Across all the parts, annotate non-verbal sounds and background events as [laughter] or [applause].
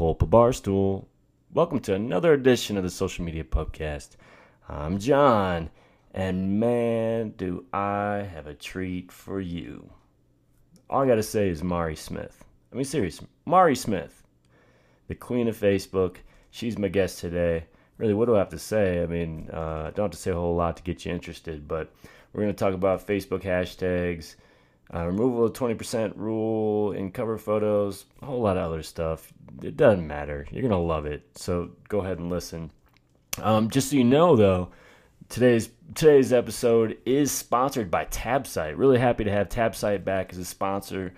pull up a bar stool. Welcome to another edition of the Social Media Pubcast. I'm Jon, and man, do I have a treat for you. All I gotta say is Mari Smith. I mean, serious, Mari Smith, the queen of Facebook. She's my guest today. Really, what do I have to say? I mean, uh, don't have to say a whole lot to get you interested, but we're gonna talk about Facebook hashtags uh, removal of 20% rule in cover photos, a whole lot of other stuff. It doesn't matter. You're going to love it. So go ahead and listen. Um, just so you know, though, today's today's episode is sponsored by Tabsite. Really happy to have Tabsite back as a sponsor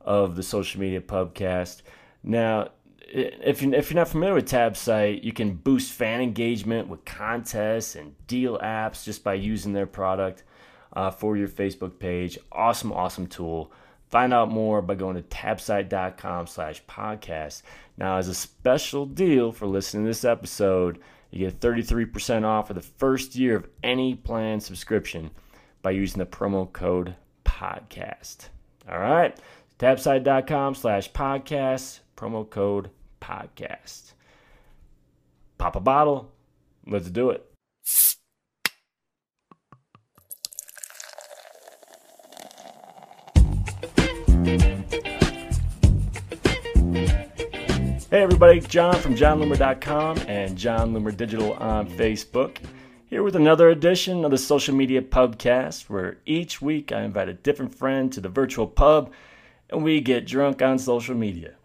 of the Social Media Pubcast. Now, if you if you're not familiar with Tabsite, you can boost fan engagement with contests and deal apps just by using their product uh, for your Facebook page. Awesome, awesome tool. Find out more by going to tabsite.com slash podcast. Now, as a special deal for listening to this episode, you get 33% off for the first year of any plan subscription by using the promo code podcast. All right. Tabsite.com slash podcast, promo code podcast. Pop a bottle. Let's do it. Hey everybody, Jon from JonLoomer.com and Jon Loomer Digital on Facebook. Here with another edition of the Social Media Pubcast, where each week I invite a different friend to the virtual pub and we get drunk on social media.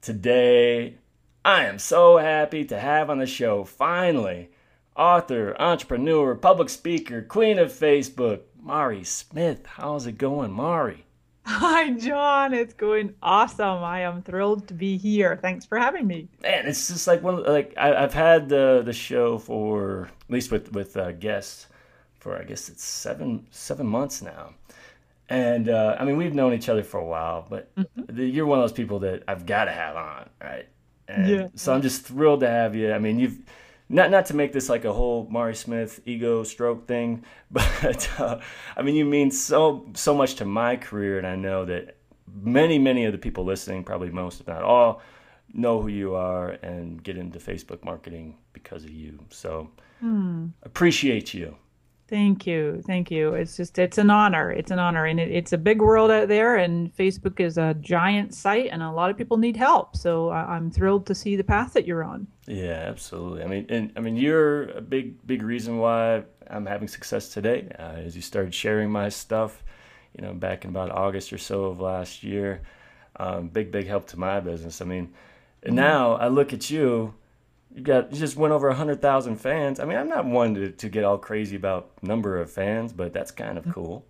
Today, I am so happy to have on the show, finally, author, entrepreneur, public speaker, queen of Facebook, Mari Smith. How's it going, Mari? [laughs] Hi, Jon. It's going awesome. I am thrilled to be here. Thanks for having me. Man, it's just like one like I, have had the the show for at least with with uh, guests for I guess it's seven seven months now, and uh, I mean we've known each other for a while, but mm-hmm. the, you're one of those people that I've got to have on, right? And yeah. So I'm just thrilled to have you. I mean you've not not to make this like a whole Mari Smith ego stroke thing, [laughs] but uh, I mean you mean so so much to my career, and I know that many many of the people listening, probably most if not all, know who you are and get into Facebook marketing because of you. So hmm. appreciate you. Thank you. Thank you. It's just, it's an honor. It's an honor. And it, it's a big world out there, and Facebook is a giant site, and a lot of people need help. So I, am thrilled to see the path that you're on. Yeah, absolutely. I mean, and I mean, you're a big, big reason why I'm having success today. Uh, as you started sharing my stuff, you know, back in about August or so of last year, um, big, big help to my business. I mean, and mm-hmm. now I look at you you got you just went over hundred thousand fans. I mean, I'm not one to, to get all crazy about number of fans, but that's kind of cool.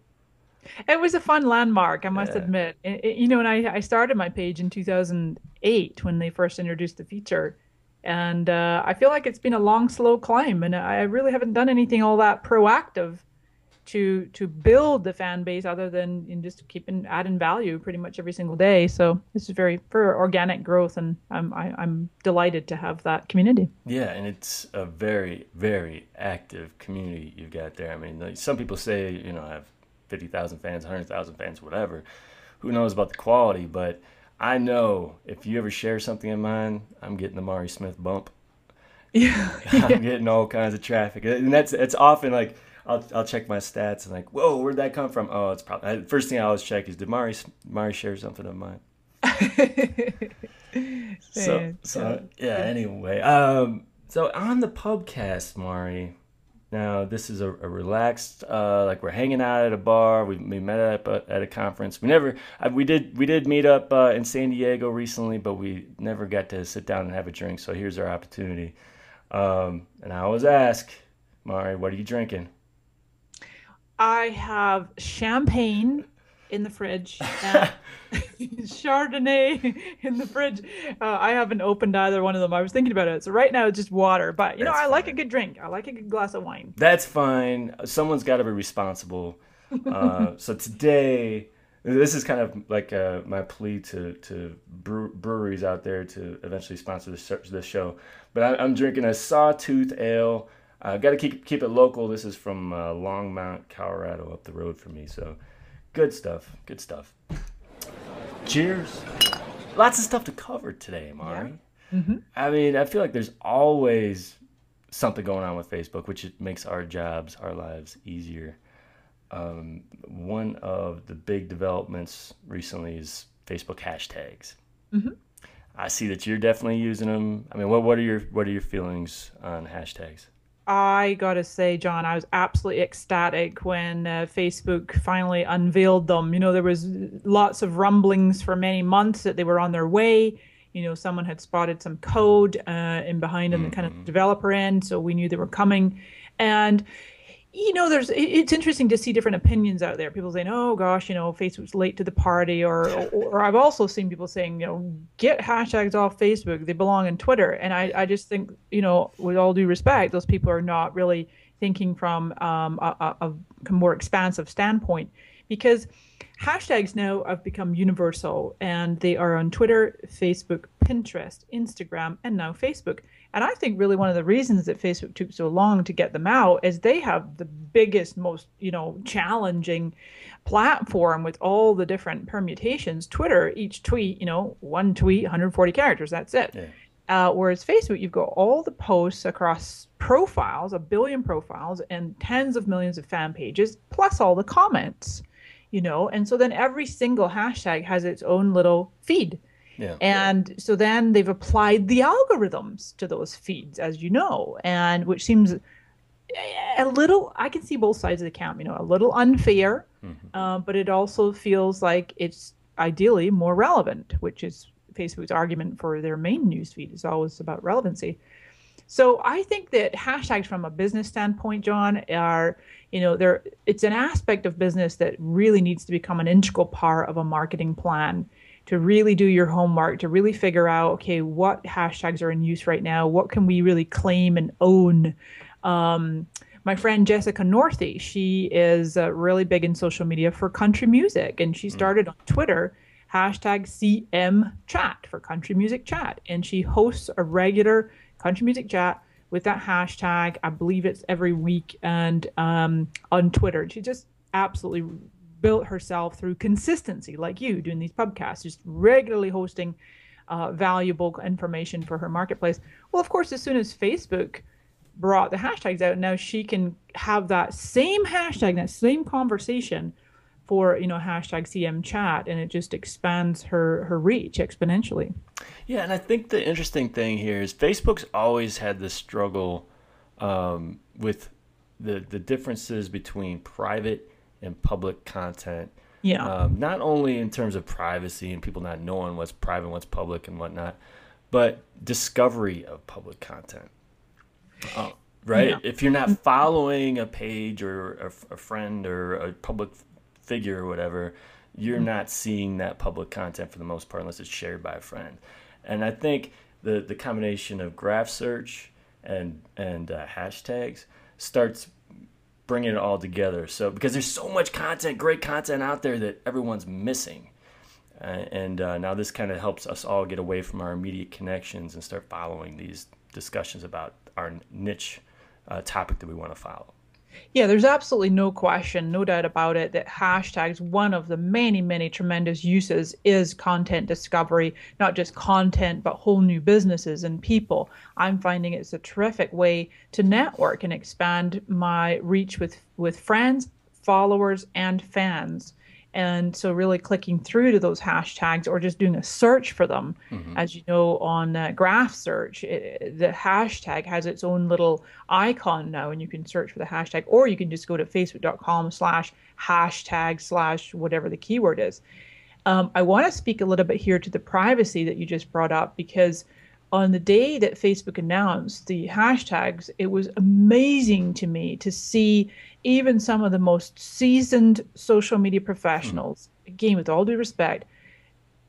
It was a fun landmark, I must yeah. admit. It, it, you know, and I, I started my page in 2008 when they first introduced the feature. And uh, I feel like it's been a long, slow climb. And I really haven't done anything all that proactive to to build the fan base other than in just keeping adding value pretty much every single day. So this is very for organic growth, and I'm I, am i am delighted to have that community. Yeah, and it's a very very active community you've got there. I mean, like some people say you know I have fifty thousand fans, hundred thousand fans, whatever. Who knows about the quality? But I know if you ever share something of mine, I'm getting the Mari Smith bump. [laughs] Yeah, [laughs] I'm getting all kinds of traffic, and that's it's often like I'll I'll check my stats and like, whoa, where'd that come from? Oh, it's probably first thing I always check is did Mari Mari share something of mine? [laughs] so so yeah. Anyway, um, so on the pubcast, Mari. Now this is a, a relaxed, uh, like we're hanging out at a bar. We, we met up at, at a conference. We never, I, we did we did meet up uh, in San Diego recently, but we never got to sit down and have a drink. So here's our opportunity. Um, and I always ask, Mari, what are you drinking? I have champagne in the fridge [laughs] Chardonnay in the fridge. Uh, I haven't opened either one of them. I was thinking about it. So right now it's just water, but you That's know I fine. like a good drink. I like a good glass of wine. That's fine. Someone's got to be responsible. [laughs] Uh, so today, this is kind of like uh, my plea to to breweries out there to eventually sponsor this, this show. But I, I'm drinking a Sawtooth Ale uh, Got to keep keep it local. This is from uh, Longmont, Colorado, up the road from me. So, good stuff. Good stuff. Cheers. Lots of stuff to cover today, Mari. Mm-hmm. I mean, I feel like there's always something going on with Facebook, which makes our jobs, our lives easier. Um, one of the big developments recently is Facebook hashtags. Mm-hmm. I see that you're definitely using them. I mean, what what are your what are your feelings on hashtags? I gotta say, Jon, I was absolutely ecstatic when uh, Facebook finally unveiled them. You know, there was lots of rumblings for many months that they were on their way. You know, someone had spotted some code uh, in behind on the kind of mm-hmm. developer end, so we knew they were coming. And you know, there's it's interesting to see different opinions out there. People saying, "Oh gosh, you know, Facebook's late to the party," or [laughs] or I've also seen people saying, "You know, get hashtags off Facebook; they belong in Twitter." And I I just think, you know, with all due respect, those people are not really thinking from um, a, a, a more expansive standpoint because hashtags now have become universal and they are on Twitter, Facebook, Pinterest, Instagram, and now Facebook. And I think really one of the reasons that Facebook took so long to get them out is they have the biggest, most, you know, challenging platform with all the different permutations. Twitter, each tweet, you know, one tweet, 140 characters, that's it. Yeah. Uh, whereas Facebook, you've got all the posts across profiles, a billion profiles, and tens of millions of fan pages, plus all the comments, you know. And so then every single hashtag has its own little feed. Yeah. And so then they've applied the algorithms to those feeds, as you know, and which seems a little, I can see both sides of the camp, you know, a little unfair, mm-hmm. uh, but it also feels like it's ideally more relevant, which is Facebook's argument for their main newsfeed is always about relevancy. So I think that hashtags from a business standpoint, Jon, are you know there it's an aspect of business that really needs to become an integral part of a marketing plan to really do your homework, to really figure out, okay, what hashtags are in use right now? What can we really claim and own? Um, my friend Jessica Northey, she is uh, really big in social media for country music, and she mm. started on Twitter hashtag CM chat for country music chat, and she hosts a regular country music chat with that hashtag. I believe it's every week and um, on Twitter. She just absolutely built herself through consistency, like you doing these podcasts, just regularly hosting uh, valuable information for her marketplace. Well, of course, as soon as Facebook brought the hashtags out, now she can have that same hashtag, that same conversation for you know hashtag CM chat, and it just expands her her reach exponentially. Yeah, and I think the interesting thing here is Facebook's always had this struggle um, with the the differences between private and public content. Yeah. Um, not only in terms of privacy and people not knowing what's private, what's public, and whatnot, but discovery of public content. Uh, right? Yeah. If you're not following a page or a, a, friend or a public figure or whatever, you're mm-hmm. not seeing that public content for the most part unless it's shared by a friend. And I think the the combination of graph search and and uh, hashtags starts bringing it all together. So because there's so much content, great content out there that everyone's missing. Uh, and uh, now this kind of helps us all get away from our immediate connections and start following these discussions about our niche uh, topic that we want to follow. Yeah, there's absolutely no question, no doubt about it, that hashtags, one of the many, many tremendous uses is content discovery, not just content, but whole new businesses and people. I'm finding it's a terrific way to network and expand my reach with, with friends, followers, and fans. And so, really clicking through to those hashtags or just doing a search for them, mm-hmm. as you know, on uh, Graph Search, it, the hashtag has its own little icon now, and you can search for the hashtag, or you can just go to facebook.com slash hashtag slash whatever the keyword is. Um, I want to speak a little bit here to the privacy that you just brought up because on the day that Facebook announced the hashtags, it was amazing to me to see even some of the most seasoned social media professionals, mm. again, with all due respect,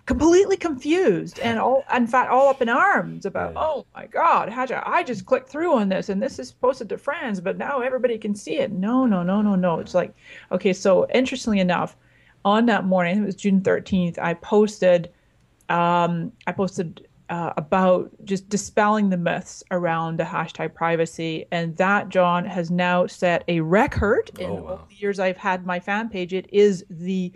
completely confused and all, in fact, all up in arms about, yeah. oh my God, how I just clicked through on this and this is posted to friends, but now everybody can see it. No, no, no, no, no. It's like, okay, so interestingly enough, on that morning, it was June 13th, I posted, um, I posted uh, about just dispelling the myths around the hashtag privacy. And that, Jon, has now set a record in oh, wow. all the years I've had my fan page. It is the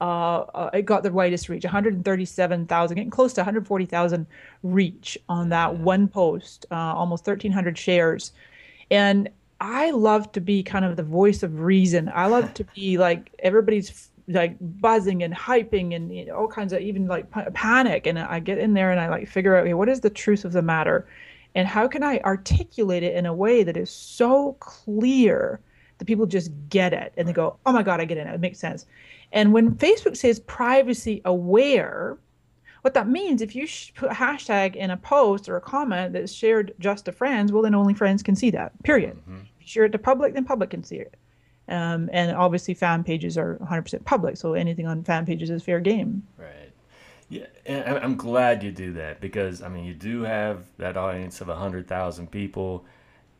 uh, uh, it got the widest reach 137,000, getting close to 140,000 reach on that one post, uh, almost 1,300 shares. And I love to be kind of the voice of reason. I love to be like everybody's like buzzing and hyping and you know, all kinds of even like p- panic. And I get in there and I like figure out, what is the truth of the matter? And how can I articulate it in a way that is so clear that people just get it and they go, oh my God, I get it. It makes sense. And when Facebook says privacy aware, what that means, if you put a hashtag in a post or a comment that's shared just to friends, well, then only friends can see that, period. Mm-hmm. If you share it to public, then public can see it. Um, and obviously, fan pages are 100% public, so anything on fan pages is fair game. Right. Yeah, and I'm glad you do that because I mean you do have that audience of hundred thousand people,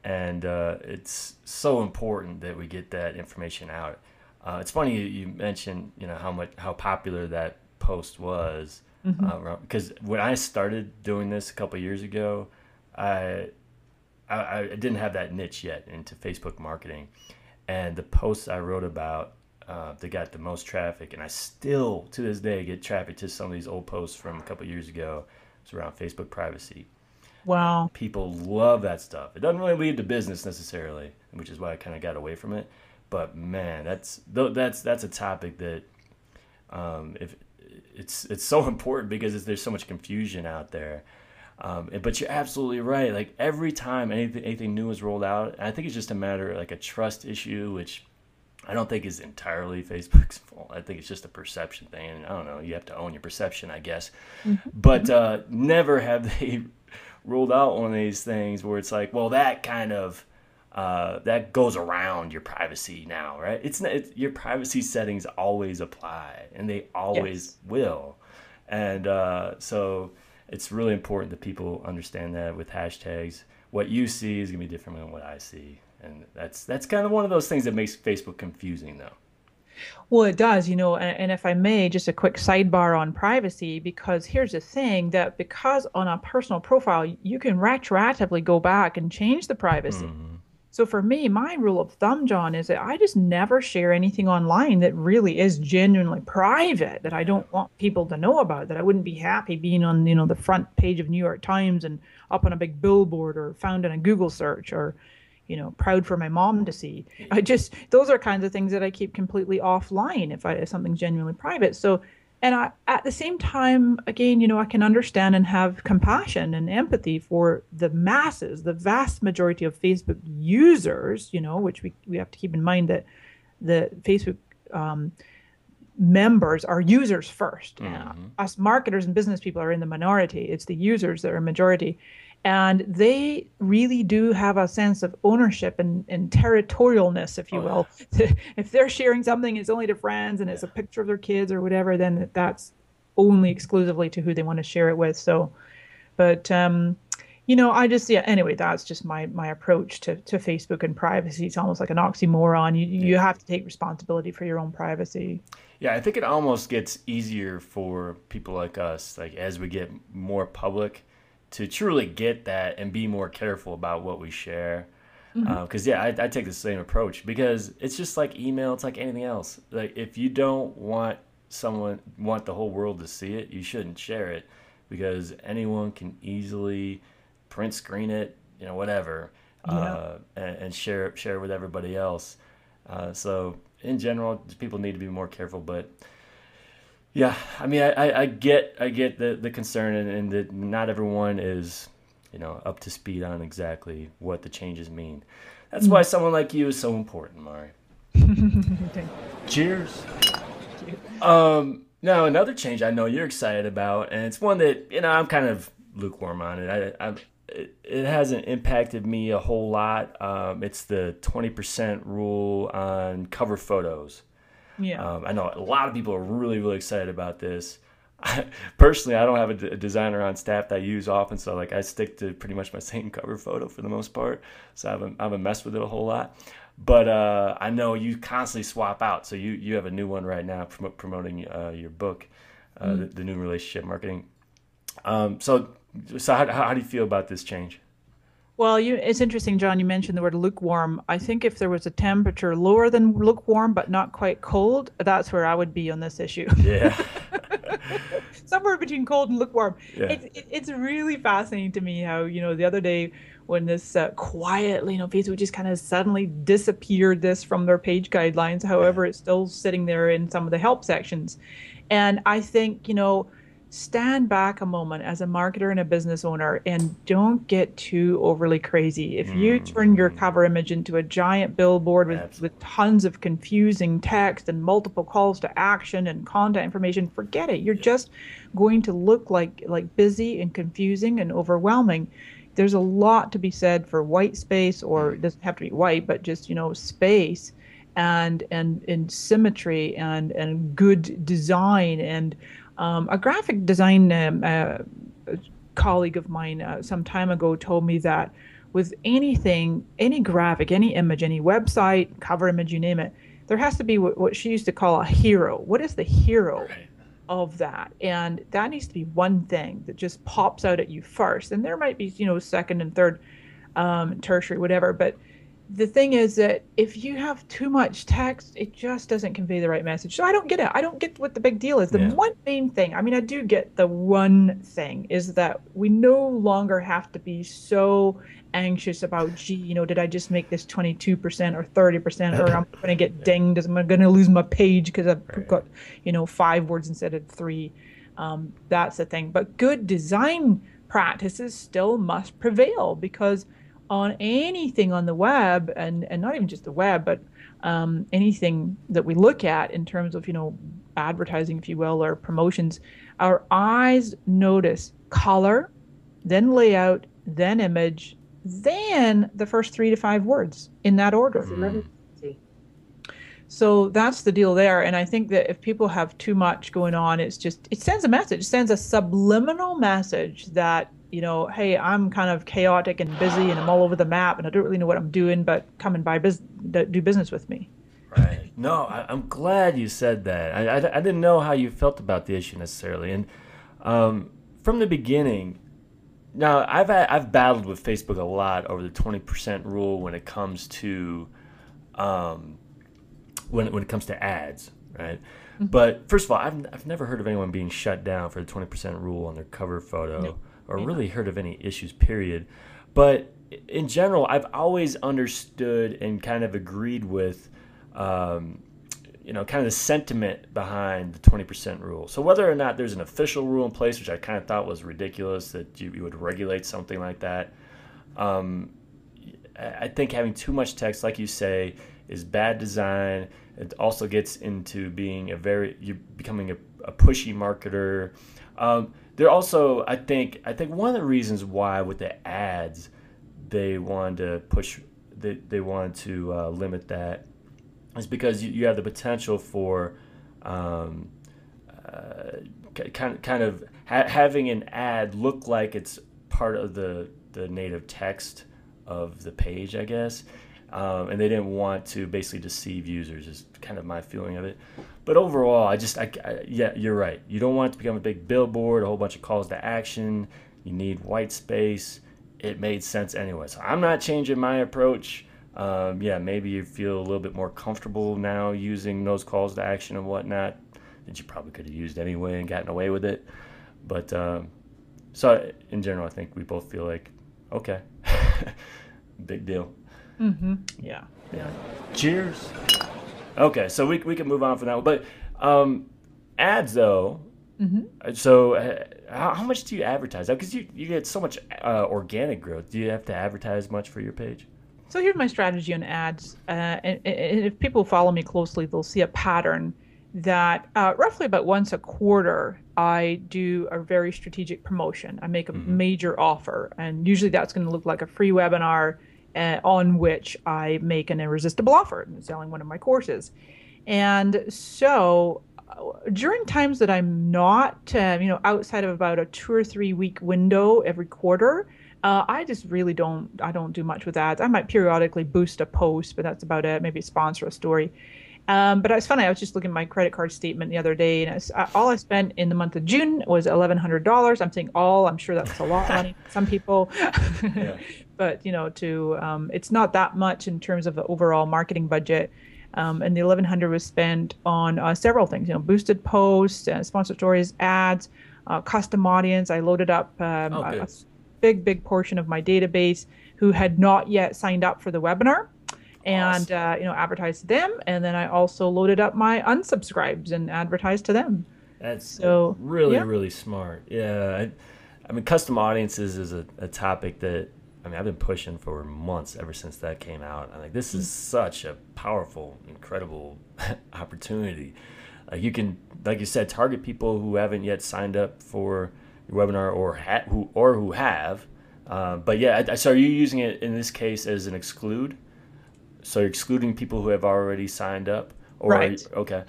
and uh, it's so important that we get that information out. Uh, it's funny you, you, mentioned you know how much how popular that post was mm-hmm. uh, because when I started doing this a couple years ago, I, I, I didn't have that niche yet into Facebook marketing, and the posts I wrote about uh, they got the most traffic, and I still to this day get traffic to some of these old posts from a couple years ago. It's around Facebook privacy. Wow. People love that stuff. It doesn't really lead to business necessarily, which is why I kind of got away from it. But man, that's that's that's a topic that um, if it's it's so [laughs] important because there's so much confusion out there. Um, but you're absolutely right. Like every time anything anything new is rolled out, I think it's just a matter of like a trust issue, which I don't think is entirely Facebook's [laughs] fault. I think it's just a perception thing. And I don't know. You have to own your perception, I guess. Mm-hmm. But uh, never have [laughs] they rolled out one of these things where it's like, well, that kind of uh, that goes around your privacy now, right? It's, not, it's your privacy settings always apply, and they always yes. will, and uh, so it's really important that people understand that with hashtags. What you see is gonna be different than what I see, and that's that's kind of one of those things that makes Facebook confusing, though. Well, it does, you know, and, and, if I may, just a quick sidebar on privacy, because here's the thing that because on a personal profile, you can retroactively go back and change the privacy. Mm-hmm. So for me, my rule of thumb, Jon, is that I just never share anything online that really is genuinely private that I don't want people to know about. That I wouldn't be happy being on, you know, the front page of New York Times and up on a big billboard or found in a Google search or, you know, proud for my mom to see. I just those are kinds of things that I keep completely offline if I if something's genuinely private. So and I, at the same time, again, you know, I can understand and have compassion and empathy for the masses, the vast majority of Facebook users, you know, which we, we have to keep in mind that the Facebook um, members are users 1st mm-hmm. us marketers and business people are in the minority. It's the users that are majority and they really do have a sense of ownership and, and territorialness if you oh, will. yeah. [laughs] if they're sharing something it's only to friends and yeah. it's a picture of their kids or whatever then that's only exclusively to who they want to share it with. So but um you know i just yeah anyway that's just my my approach to to facebook and privacy. It's almost like an oxymoron. You you have to take responsibility for your own privacy. Yeah i think it almost gets easier for people like us like as we get more public to truly get that and be more careful about what we share. Because mm-hmm. uh, yeah, I, I, take the same approach because it's just like email. It's like anything else. Like if you don't want someone want the whole world to see it, you shouldn't share it because anyone can easily print screen it, you know, whatever, yeah. uh, and, and, share share it with everybody else. Uh, so in general, people need to be more careful, but yeah, I mean, I, I get I get the, the concern, and, and that not everyone is, you know, up to speed on exactly what the changes mean. That's why someone like you is so important, Mari. [laughs] Cheers. Um, now another change I know you're excited about, and it's one that you know I'm kind of lukewarm on it. I, I it, it hasn't impacted me a whole lot. Um, it's the 20% rule on cover photos. Yeah. Um, I know a lot of people are really, really excited about this. I, [laughs] personally, I don't have a, d- a designer on staff that I use often, so like I stick to pretty much my [laughs] same cover photo for the most part. So I haven't, I haven't messed with it a whole lot. But uh, I know you constantly swap out. So you, you have a new one right now prom- promoting uh, your book, uh, mm. the, the, new relationship marketing. Um, so so how, how do you feel about this change? Well, you, it's interesting, Jon. You mentioned the word lukewarm. I think if there was a temperature lower than lukewarm, but not quite cold, that's where I would be on this issue. Yeah. [laughs] Somewhere between cold and lukewarm. Yeah. It's, it, it's really fascinating to me how, you know, the other day when this uh, quietly, you know, Facebook just kind of suddenly disappeared this from their page guidelines. However, it's still sitting there in some of the help sections. And I think, you know, stand back a moment as a marketer and a business owner and don't get too overly crazy. If you mm. turn your cover image into a giant billboard with, with tons of confusing text and multiple calls to action and contact information, forget it. You're just going to look like like busy and confusing and overwhelming. There's a lot to be said for white space or it doesn't have to be white, but just, you know, space and and in symmetry and and good design and um, a graphic design um, uh, colleague of mine uh, some time ago told me that with anything, any graphic, any image, any website, cover image, you name it, there has to be what, what she used to call a hero. What is the hero right. of that? And that needs to be one thing that just pops out at you first. And there might be, you know, second and third, um, tertiary, whatever, but the thing is that if you have too much text, it just doesn't convey the right message. So I don't get it. I don't get what the big deal is. The yeah. one main thing, I mean, I do get the one thing is that we no longer have to be so anxious about, gee, you know, did I just make this 22% or 30% or I'm going to get [laughs] dinged? Am I going to lose my page because I've right. got, you know, five words instead of three? Um, that's the thing. But good design practices still must prevail because – on anything on the web and, and not even just the web, but um, anything that we look at in terms of, you know, advertising, if you will, or promotions, our eyes notice color, then layout, then image, then the first three to five words in that order. Mm. So that's the deal there. And I think that if people have too much going on, it's just, it sends a message, it sends a subliminal message that you know, hey, I'm kind of chaotic and busy and I'm all over the map and I don't really know what I'm doing, but come and buy bus- do business with me. Right. No, I, am glad you said that. I, I, I, didn't know how you felt about the issue necessarily. And um, from the beginning, now I've I've battled with Facebook a lot over the 20% rule when it comes to um, when when it comes to ads, right? Mm-hmm. But first of all, I've, I've never heard of anyone being shut down for the 20% rule on their cover photo. Or yeah. really heard of any issues, period. But in general, I've always understood and kind of agreed with, um, you know, kind of the sentiment behind the 20% rule. So whether or not there's an official rule in place, which I kind of thought was ridiculous that you, you would regulate something like that, um, I think having too much text, like you say, is bad design. It also gets into being a very, you're becoming a, a pushy marketer. Um, they're also, I think, I think one of the reasons why with the ads they wanted to push, they, they wanted to uh, limit that is because you, you have the potential for um, uh, kind kind of ha- having an ad look like it's part of the the native text of the page, I guess. Um, and they didn't want to basically deceive users. Is kind of my feeling of it. But overall, I just, I, I, yeah, you're right. You don't want it to become a big billboard, a whole bunch of calls to action. You need white space. It made sense anyway. So I'm not changing my approach. Um, yeah, maybe you feel a little bit more comfortable now using those calls to action and whatnot that you probably could have used anyway and gotten away with it. But um, so in general, I think we both feel like, okay, [laughs] big deal. Mm-hmm. Yeah. Yeah. Cheers. Okay, so we we can move on from that. But um, ads though. Mm-hmm. So uh, how, how, much do you advertise? Because you you get so much uh, organic growth. Do you have to advertise much for your page? So here's my strategy on ads. Uh, and, and, if people follow me closely, they'll see a pattern that uh, roughly about once a quarter I do a very strategic promotion. I make a mm-hmm. major offer, and usually that's going to look like a free webinar uh, on which I make an irresistible offer, selling one of my courses. And so uh, during times that I'm not, uh, you know, outside of about a two or three week window every quarter, uh, I just really don't. I don't do much with ads. I might periodically boost a post, but that's about it. Maybe sponsor a story. Um, but it's funny. I was just looking at my credit card statement the other day, and was, uh, all I spent in the month of June was eleven hundred dollars. I'm saying all. I'm sure that's a lot of money. Some people, [laughs] [laughs] but you know, to um, it's not that much in terms of the overall marketing budget. Um, and the 1100 was spent on uh, several things, you know, boosted posts, uh, sponsored stories, ads, uh, custom audience. I loaded up um, oh, a, a, big, big portion of my database who had not yet signed up for the webinar and awesome. uh, you know advertised to them and then i also loaded up my unsubscribes and advertised to them that's so really yeah. really smart yeah I, I, mean custom audiences is a, a, topic that i mean i've been pushing for months ever since that came out i'm like this is mm-hmm. such a powerful incredible [laughs] opportunity like you can like you said target people who haven't yet signed up for your webinar or ha- who or who have uh, but yeah so are you using it in this case as an exclude so you're excluding people who have already signed up, or right? Okay,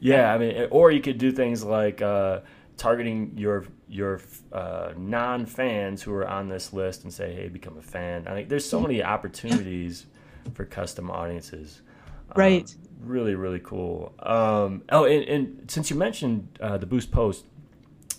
yeah. I mean, or you could do things like uh, targeting your your uh, non fans who are on this list and say, "Hey, become a fan." I think there's so many opportunities for custom audiences. Right. Um, really, really cool. Um, oh, and, and, since you mentioned uh, the Boost post,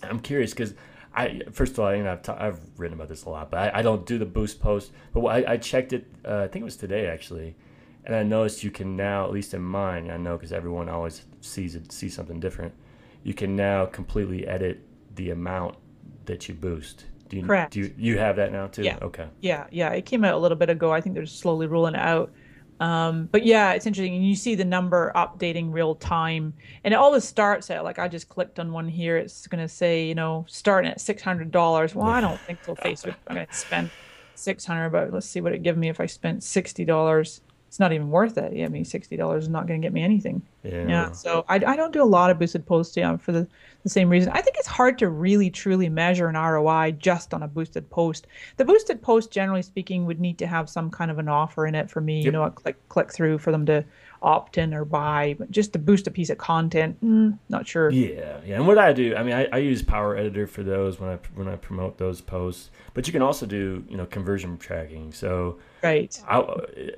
I'm curious because. I, first of all, you know, I've, t- I've written about this a lot, but I, I don't do the boost post. But I, I checked it. Uh, I think it was today actually, and I noticed you can now, at least in mine, I know because everyone always sees it, sees something different. You can now completely edit the amount that you boost. Do you, Correct. Do you, you have that now too? Yeah. Okay. Yeah, yeah. It came out a little bit ago. I think they're slowly rolling it out. Um, but yeah, it's interesting. And you see the number updating real time, and it always starts at like I just clicked on one here. It's going to say, you know, starting at six hundred dollars. Well, I don't think so. [laughs] Facebook I'm going to spend six hundred, but let's see what it give me if I spent sixty dollars it's not even worth it. Yeah, I mean, sixty dollars is not going to get me anything. Yeah. yeah. So I, I don't do a lot of boosted posts yeah, for the, the same reason. I think it's hard to really truly measure an ROI just on a boosted post. The boosted post, generally speaking, would need to have some kind of an offer in it for me. Yep. You know, a click click through for them to opt in or buy, but just to boost a piece of content, mm, not sure. Yeah, yeah. And what I do, I mean, I, I, use Power Editor for those when I when I promote those posts, but you can also do you know conversion tracking. So right, I,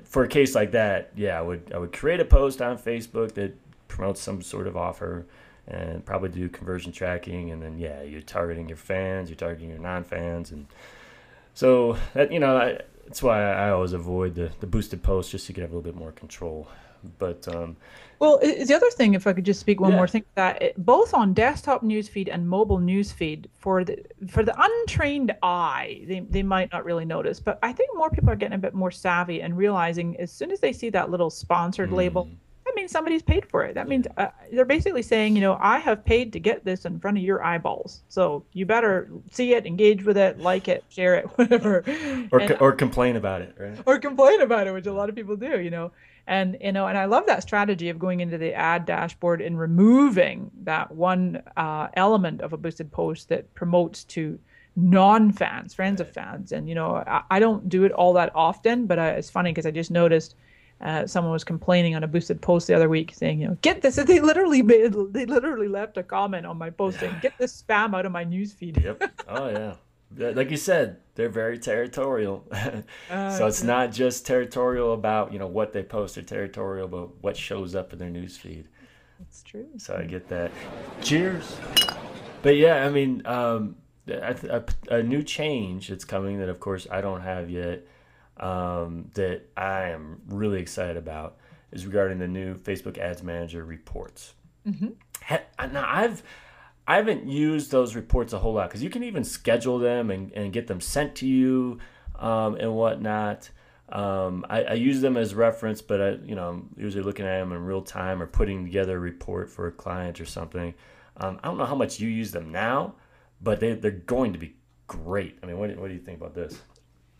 for a case like that, yeah, I would I would create a post on Facebook that promotes some sort of offer. And probably do conversion tracking, and then yeah, you're targeting your fans, you're targeting your non-fans, and so that you know I, that's why I always avoid the, the boosted posts just so you can have a little bit more control. But um, well, the other thing, if I could just speak one yeah. more thing, that it, both on desktop newsfeed and mobile newsfeed, for the for the untrained eye, they they might not really notice, but I think more people are getting a bit more savvy and realizing as soon as they see that little sponsored mm. label, that means somebody's paid for it. That means uh, they're basically saying, you know, I have paid to get this in front of your eyeballs, so you better see it, engage with it, like it, share it, [laughs] whatever, or and, or complain about it, right? Or complain about it, which a lot of people do, you know? And you know and i love that strategy of going into the ad dashboard and removing that one uh, element of a boosted post that promotes to non-fans friends of fans. And you know i, I don't do it all that often but it's funny because i just noticed uh, someone was complaining on a boosted post the other week saying, you know, get this. They literally made, they literally left a comment on my post saying, get this spam out of my newsfeed. yep. Oh yeah like you said, they're very territorial. [laughs] uh, so it's not just territorial about you know what they post. They're territorial about what shows up in their newsfeed. That's true. So I get that. Cheers. But yeah, I mean, um, a, a, a, new change that's coming that, of course, I don't have yet. Um, that I am really excited about is regarding the new Facebook Ads Manager reports. Mm-hmm. Now I've I haven't used those reports a whole lot because you can even schedule them and, and get them sent to you um, and whatnot. Um, I, I, use them as reference, but I, you know, I'm usually looking at them in real time or putting together a report for a client or something. Um, I don't know how much you use them now, but they, they're going to be great. I mean, what, what do you think about this?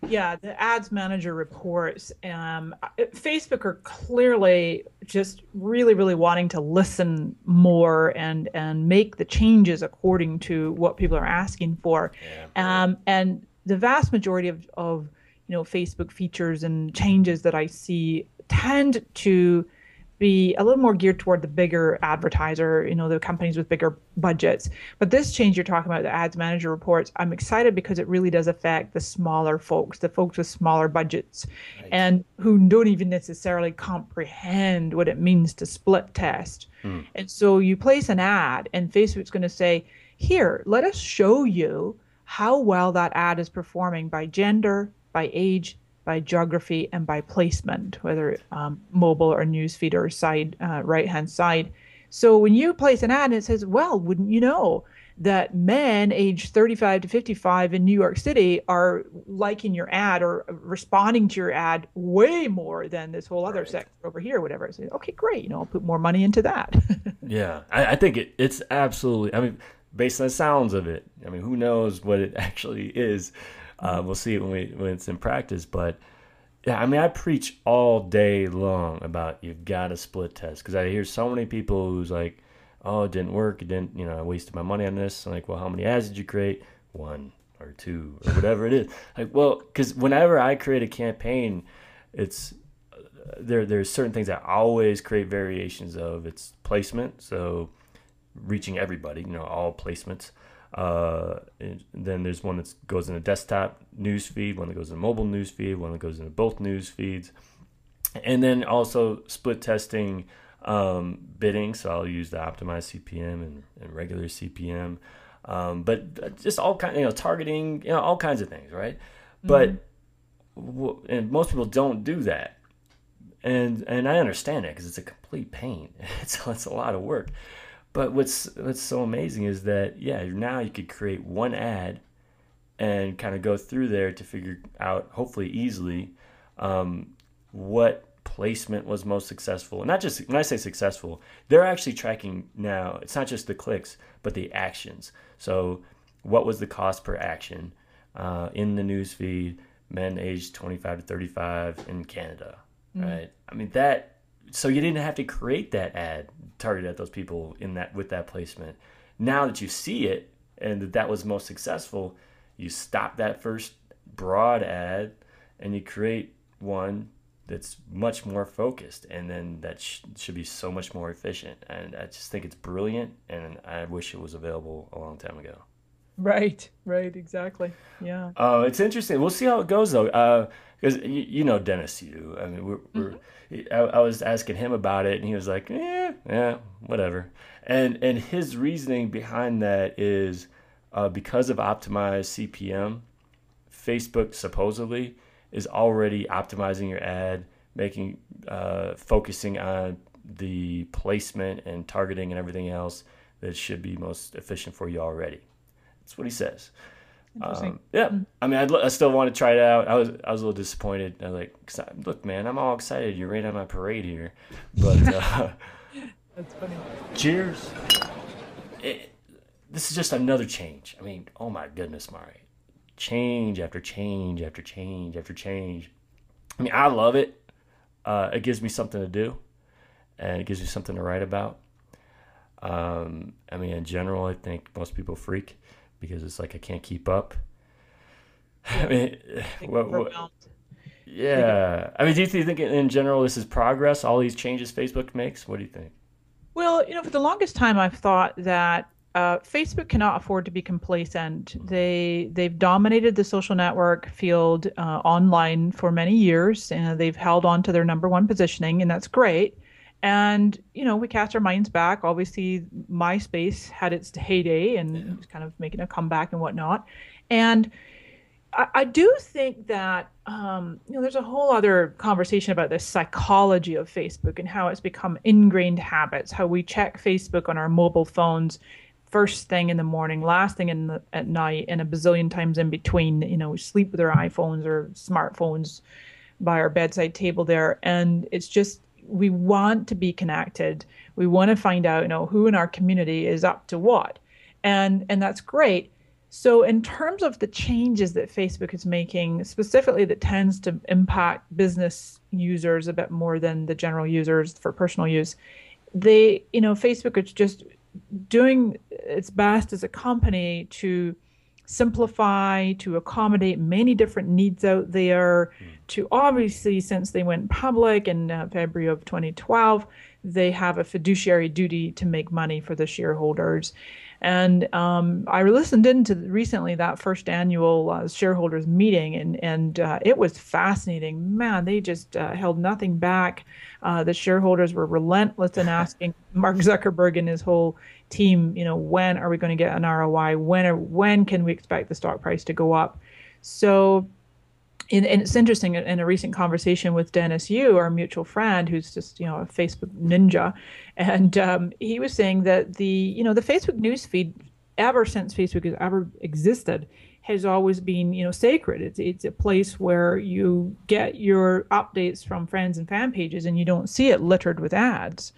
Yeah the ads manager reports um, facebook are clearly just really really wanting to listen more and and make the changes according to what people are asking for yeah. um, and the vast majority of, of you know facebook features and changes that i see tend to be a little more geared toward the bigger advertiser, you know, the companies with bigger budgets. But this change you're talking about, the ads manager reports, I'm excited because it really does affect the smaller folks, the folks with smaller budgets, right. and who don't even necessarily comprehend what it means to split test. Hmm. And so you place an ad, and Facebook's going to say, here, let us show you how well that ad is performing by gender, by age, by geography and by placement, whether um, mobile or newsfeed or side uh, right hand side. So when you place an ad and it says, well, wouldn't you know that men aged 35 to 55 in New York City are liking your ad or responding to your ad way more than this whole other right. sector over here, whatever. Okay, great. You know, I'll put more money into that. [laughs] yeah, I, I think it, it's absolutely, I mean, based on the sounds of it, I mean, who knows what it [laughs] actually is. Uh, we'll see when we when it's in practice, but yeah, I mean, I preach all day long about you've got to split test because I hear so many people who's like, "Oh, it didn't work. It didn't. You know, I wasted my money on this." I'm like, well, how many ads did you create? One or two or whatever it is. Like, well, because whenever I create a campaign, it's uh, there. There's certain things I always create variations of. It's placement, so reaching everybody. You know, all placements. Uh, then there's one that goes in a desktop news feed, one that goes in a mobile news feed, one that goes into both news feeds, and then also split testing um, bidding. So I'll use the optimized CPM and, and regular CPM, um, but just all kind, you know, targeting, you know, all kinds of things, right? Mm-hmm. But and most people don't do that, and and I understand it because it's a complete pain. [laughs] It's it's a lot of work. But what's what's so amazing is that yeah, now you could create one ad and kind of go through there to figure out hopefully easily um, what placement was most successful. And not just when I say successful, they're actually tracking now. It's not just the clicks, but the actions. So what was the cost per action uh, in the news feed? Men aged 25 to 35 in Canada, mm. right? I mean that. So you didn't have to create that ad targeted at those people in that with that placement. Now that you see it and that that was most successful, you stop that first broad ad and you create one that's much more focused and then that sh- should be so much more efficient. And i just think it's brilliant and i wish it was available a long time ago. Right right exactly. Yeah. Uh, it's interesting. We'll see how it goes though because you, you, know Dennis Yu i mean we're, mm-hmm. we're I, I, was asking him about it and he was like yeah yeah whatever and and his reasoning behind that is uh, because of optimized cpm facebook supposedly is already optimizing your ad, making uh, focusing on the placement and targeting and everything else that should be most efficient for you already. That's what he says. Um, yeah, mm-hmm. I mean, I'd, i still want to try it out. I was I was a little disappointed. I was like, I, look, man, I'm all excited. You're right on my parade here, but [laughs] uh, that's funny. Cheers. It, this is just another change. I mean, oh my goodness, Mari change after change after change after change. I mean, I love it. Uh, it gives me something to do, and it gives me something to write about. Um, I mean, in general, I think most people freak because it's like I can't keep up. [laughs] I mean, what, what, yeah. I mean, do you think in general this is progress? All these changes Facebook makes. What do you think? Well, you know, for the longest time, I've thought that uh, Facebook cannot afford to be complacent. They they've dominated the social network field uh, online for many years, and they've held on to their number one positioning, and that's great. And you know, we cast our minds back. Obviously, MySpace had its heyday and yeah. was kind of making a comeback and whatnot. And I, I do think that um, you know there's a whole other conversation about the psychology of Facebook and how it's become ingrained habits. How we check Facebook on our mobile phones first thing in the morning, last thing in the, at night, and a bazillion times in between. You know, we sleep with our iPhones or smartphones by our bedside table there, and it's just we want to be connected. We want to find out, you know, who in our community is up to what, and and that's great. So, in terms of the changes that Facebook is making, specifically that tends to impact business users a bit more than the general users for personal use, they, you know, Facebook is just doing its best as a company to simplify, to accommodate many different needs out there, mm. to obviously, since they went public in uh, February of 2012, they have a fiduciary duty to make money for the shareholders. And um, I listened into recently that first annual uh, shareholders meeting, and and uh, it was fascinating. Man, they just uh, held nothing back. Uh, the shareholders were relentless in [laughs] asking Mark Zuckerberg and his whole team, you know, when are we going to get an ROI? When are, when can we expect the stock price to go up? So and, and it's interesting in a recent conversation with Dennis Yu, our mutual friend, who's just you know a Facebook ninja, and um, he was saying that the you know the Facebook newsfeed ever since Facebook has ever existed has always been you know sacred. It's it's a place where you get your updates from friends and fan pages, and you don't see it littered with ads.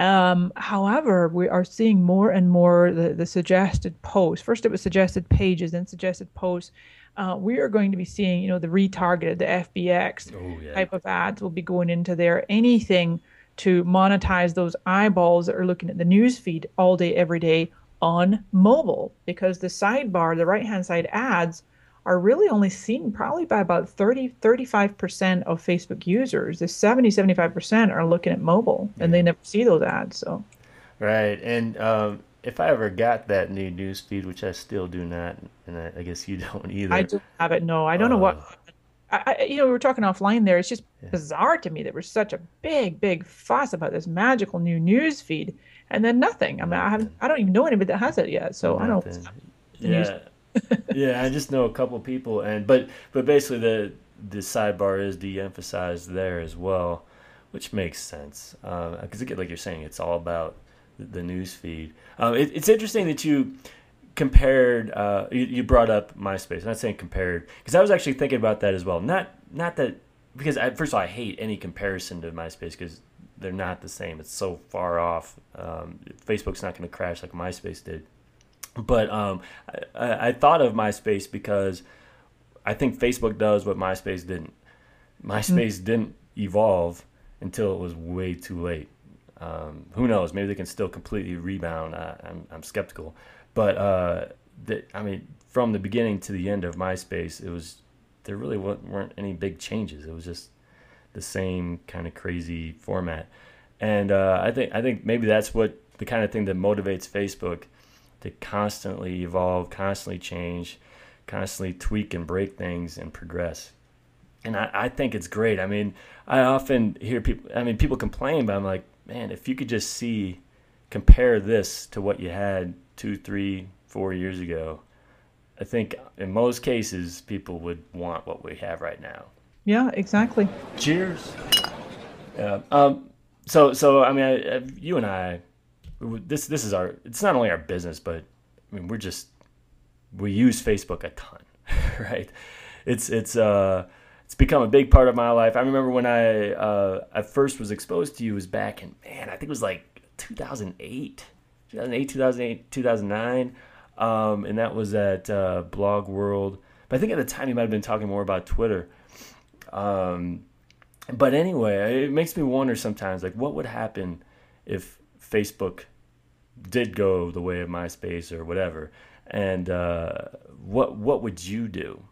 Um, however, we are seeing more and more the, the suggested posts. First, it was suggested pages, then suggested posts uh, we are going to be seeing, you know, the retargeted, the FBX oh, yeah. type of ads will be going into there. Anything to monetize those eyeballs that are looking at the news feed all day, every day on mobile, because the sidebar, the right hand side ads, are really only seen probably by about 30 35% of Facebook users. The 70 75% are looking at mobile and they never see those ads. So, right. And um, if I ever got that new news feed, which I still do not, and I, I guess you [laughs] don't either. I don't have it. No, I don't uh, know what. Uh, I, I, you know, we were talking offline there. It's just yeah. bizarre to me that we're such a big, big fuss about this magical new news feed, and then nothing. I mean, I haven't, I don't even know anybody that has it yet, so nothing. I don't. Yeah, yeah. I just know a couple people, and but but basically the the sidebar is de-emphasized there as well, which makes sense because uh, like you're saying, it's all about the news feed. Um, it, it's interesting that you compared. Uh, you, you, brought up MySpace. I'm not saying compared because I was actually thinking about that as well. Not not that because I, first of all I hate any comparison to MySpace because they're not the same. It's so far off. Um, Facebook's not going to crash like MySpace did. But um, I, I thought of MySpace because I think Facebook does what MySpace didn't. MySpace mm-hmm. didn't evolve until it was way too late. Um, who knows? Maybe they can still completely rebound. I, am I'm, I'm skeptical, but uh, the, I mean, from the beginning to the end of MySpace, it was there really weren't any big changes. It was just the same kind of crazy format, and uh, I think I think maybe that's what the kind of thing that motivates Facebook to constantly evolve, constantly change, constantly tweak and break things and progress. And I, I think it's great. I mean, I often hear people. I mean, people complain, but I'm like, man, if you could just see, compare this to what you had two, three, four years ago, I think in most cases people would want what we have right now. Yeah, exactly. Cheers. Yeah. Um. So so I mean, I, I, you and I, this this is our. It's not only our business, but I mean, we're just we use Facebook a ton, [laughs] right? It's it's uh it's become a big part of my life. I remember when I uh, I first was exposed to you was back in man, I think it was like 2008, 2008, 2008, 2009, um, and that was at uh, Blog World. But I think at the time you might have been talking more about Twitter. Um, but anyway, it makes me wonder sometimes, like, what would happen if Facebook did go the way of MySpace or whatever, and uh, what what would you do?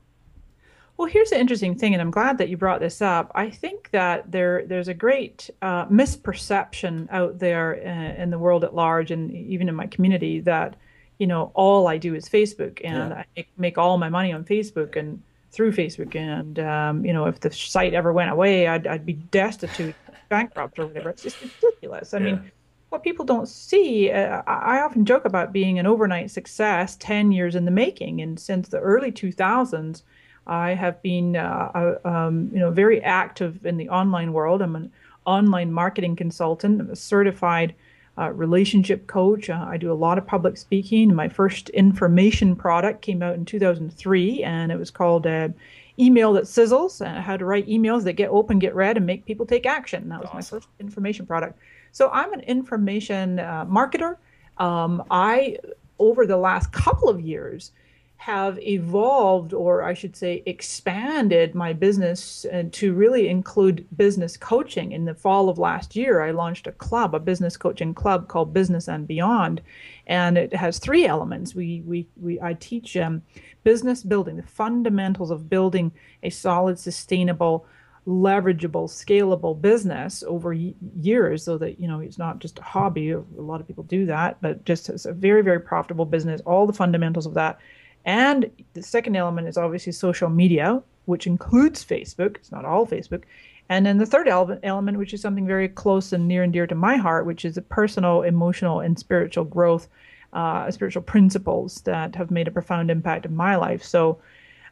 Well, here's the interesting thing, and I'm glad that you brought this up. I think that there there's a great uh, misperception out there in, in, the world at large, and even in my community, that you know all I do is Facebook, and yeah. I make all my money on Facebook and through Facebook, and um, you know if the site ever went away, I'd, I'd be destitute, [laughs] bankrupt, or whatever. It's just ridiculous. I yeah. mean what people don't see, uh, I often joke about being an overnight success 10 years in the making. And since the early 2000s, I have been, uh, um, you know, very active in the online world. I'm an online marketing consultant. I'm a certified uh, relationship coach. Uh, I do a lot of public speaking. My first information product came out in 2003, and it was called uh, Email That Sizzles. Uh, how to write emails that get open, get read, and make people take action. That was awesome. my first information product. So I'm an information uh, marketer. Um, I, over the last couple of years, have evolved, or I should say, expanded my business to really include business coaching. In the fall of last year, I launched a club, a business coaching club called Business and Beyond, and it has three elements. We we, we I teach um, business building, the fundamentals of building a solid, sustainable leverageable, scalable business over years so that, you know, it's not just a hobby. A lot of people do that, but just as a very, very profitable business, all the fundamentals of that. And the second element is obviously social media, which includes Facebook. It's not all Facebook. And then the third element, which is something very close and near and dear to my heart, which is the personal, emotional, and spiritual growth, uh, spiritual principles that have made a profound impact in my life. So,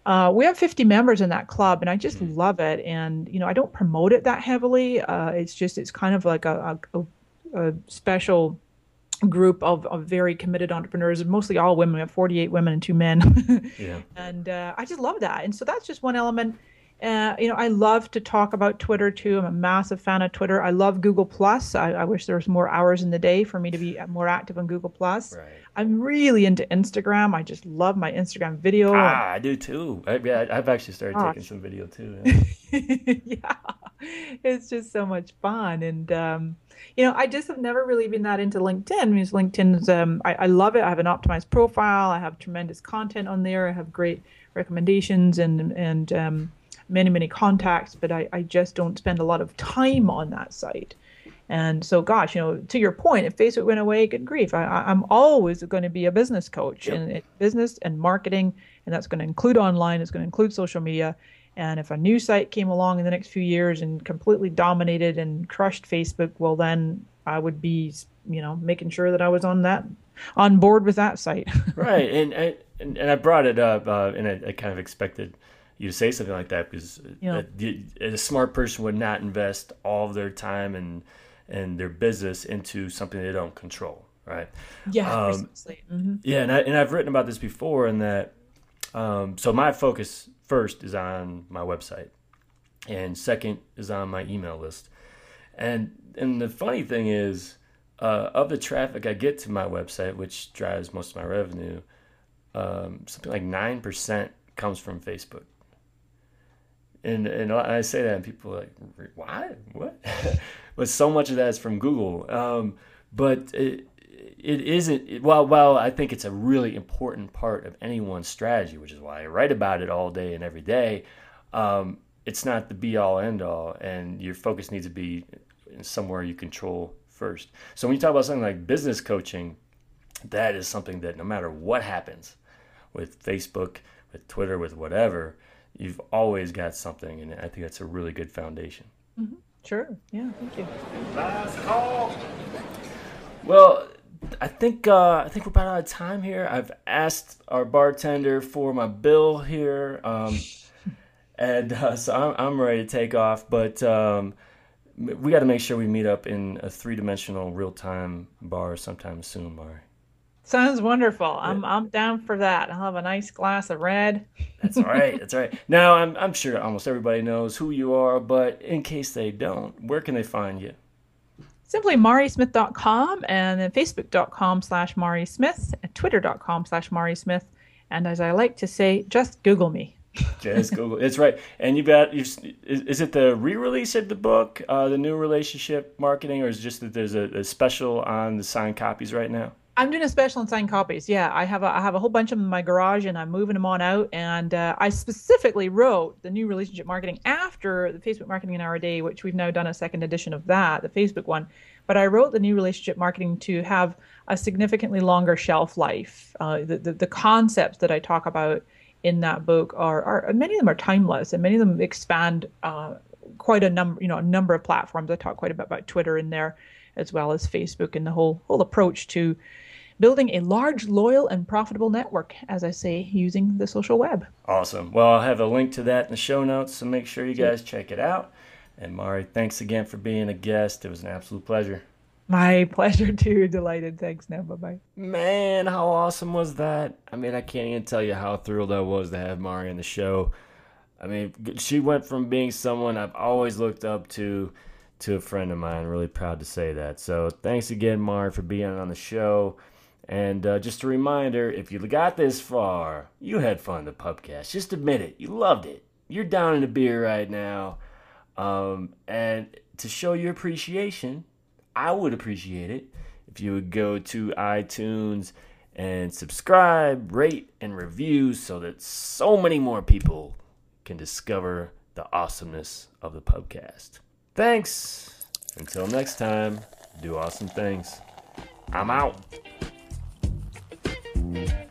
uh, we have 50 members in that club, and I just mm-hmm. love it. And you know, I don't promote it that heavily. Uh, it's just it's kind of like a, a, a special group of, of very committed entrepreneurs, mostly all women. We have 48 women and two men. [laughs] yeah. And uh, I just love that. And so that's just one element. Uh, you know, I love to talk about Twitter too. I'm a massive fan of Twitter. I love Google Plus. I, I wish there was more hours in the day for me to be more active on Google Plus. Right. I'm really into Instagram. I just love my Instagram video. Ah, I do too. I, yeah, I've actually started Gosh. taking some video too. Yeah. [laughs] yeah. it's just so much fun, and um, you know, I just have never really been that into LinkedIn because LinkedIn's um, I, I love it. I have an optimized profile. I have tremendous content on there. I have great recommendations and and um, many many contacts, but I, I just don't spend a lot of time on that site. And so, gosh, you know, to your point, if Facebook went away, good grief, I, am always going to be a business coach yep. in, business and marketing, and that's going to include online, it's going to include social media. And if a new site came along in the next few years and completely dominated and crushed Facebook, well, then I would be, you know, making sure that I was on that, on board with that site. [laughs] right, and, and and I brought it up, uh, and I, I kind of expected you to say something like that because yeah. a, a, smart person would not invest all of their time and and their business into something they don't control, right? Yeah, um, mm-hmm. Yeah, and, I, and I've written about this before and that. Um, so my focus first is on my website, and second is on my email list. And and the funny thing is, uh, of the traffic I get to my website, which drives most of my revenue, um, something like nine percent comes from Facebook. And and I say that, and people are like, "Why? What?" [laughs] but so much of that is from Google. Um, but it, it isn't. Well, well, I think it's a really important part of anyone's strategy, which is why I write about it all day and every day. Um, it's not the be all end all, and your focus needs to be somewhere you control first. So when you talk about something like business coaching, that is something that no matter what happens with Facebook, with Twitter, with whatever, you've always got something, and I think that's a really good foundation. Mm-hmm. Sure. Yeah. Thank you. Last call. Well, I think uh, I think we're about out of time here. I've asked our bartender for my bill here, um, [laughs] and uh, so I'm, I'm ready to take off. But um, we got to make sure we meet up in a three dimensional real time bar sometime soon, Mari. Sounds wonderful. I'm I'm down for that. I'll have a nice glass of red. That's right. That's right. [laughs] Now I'm I'm sure almost everybody knows who you are, but in case they don't, where can they find you? Simply marismith.com and then facebook.com slash marismith, and twitter.com slash marismith, and as I like to say, just Google me. [laughs] just Google. It's right. And you got is, is it the re-release of the book, uh, the new relationship marketing, or is it just that there's a, a special on the signed copies right now? I'm doing a special and signed copies. Yeah, I have a, I have a whole bunch of them in my garage, and I'm moving them on out. And uh, I specifically wrote the new relationship marketing after the Facebook marketing an hour a day, which we've now done a second edition of that, the Facebook one. But I wrote the new relationship marketing to have a significantly longer shelf life. Uh, the, the, the concepts that I talk about in that book are, are many of them are timeless, and many of them expand uh, quite a number, you know, a number of platforms. I talk quite a bit about Twitter in there, as well as Facebook, and the whole whole approach to building a large, loyal, and profitable network, as I say, using the social web. Awesome. Well, I'll have a link to that in the show notes, so make sure you guys check it out. And Mari, thanks again for being a guest. It was an absolute pleasure. My [laughs] pleasure too. Delighted. Thanks. Now, bye bye. Man, how awesome was that? I mean, I can't even tell you how thrilled I was to have Mari on the show. I mean, she went from being someone I've always looked up to to a friend of mine. Really proud to say that. So, thanks again, Mari, for being on the show. And uh, just a reminder if you got this far, you had fun the pubcast. Just admit it. You loved it. You're down in a beer right now. Um, and to show your appreciation, I would appreciate it if you would go to iTunes and subscribe, rate, and review so that so many more people can discover the awesomeness of the pubcast. Thanks. Until next time, do awesome things. I'm out. Thank you.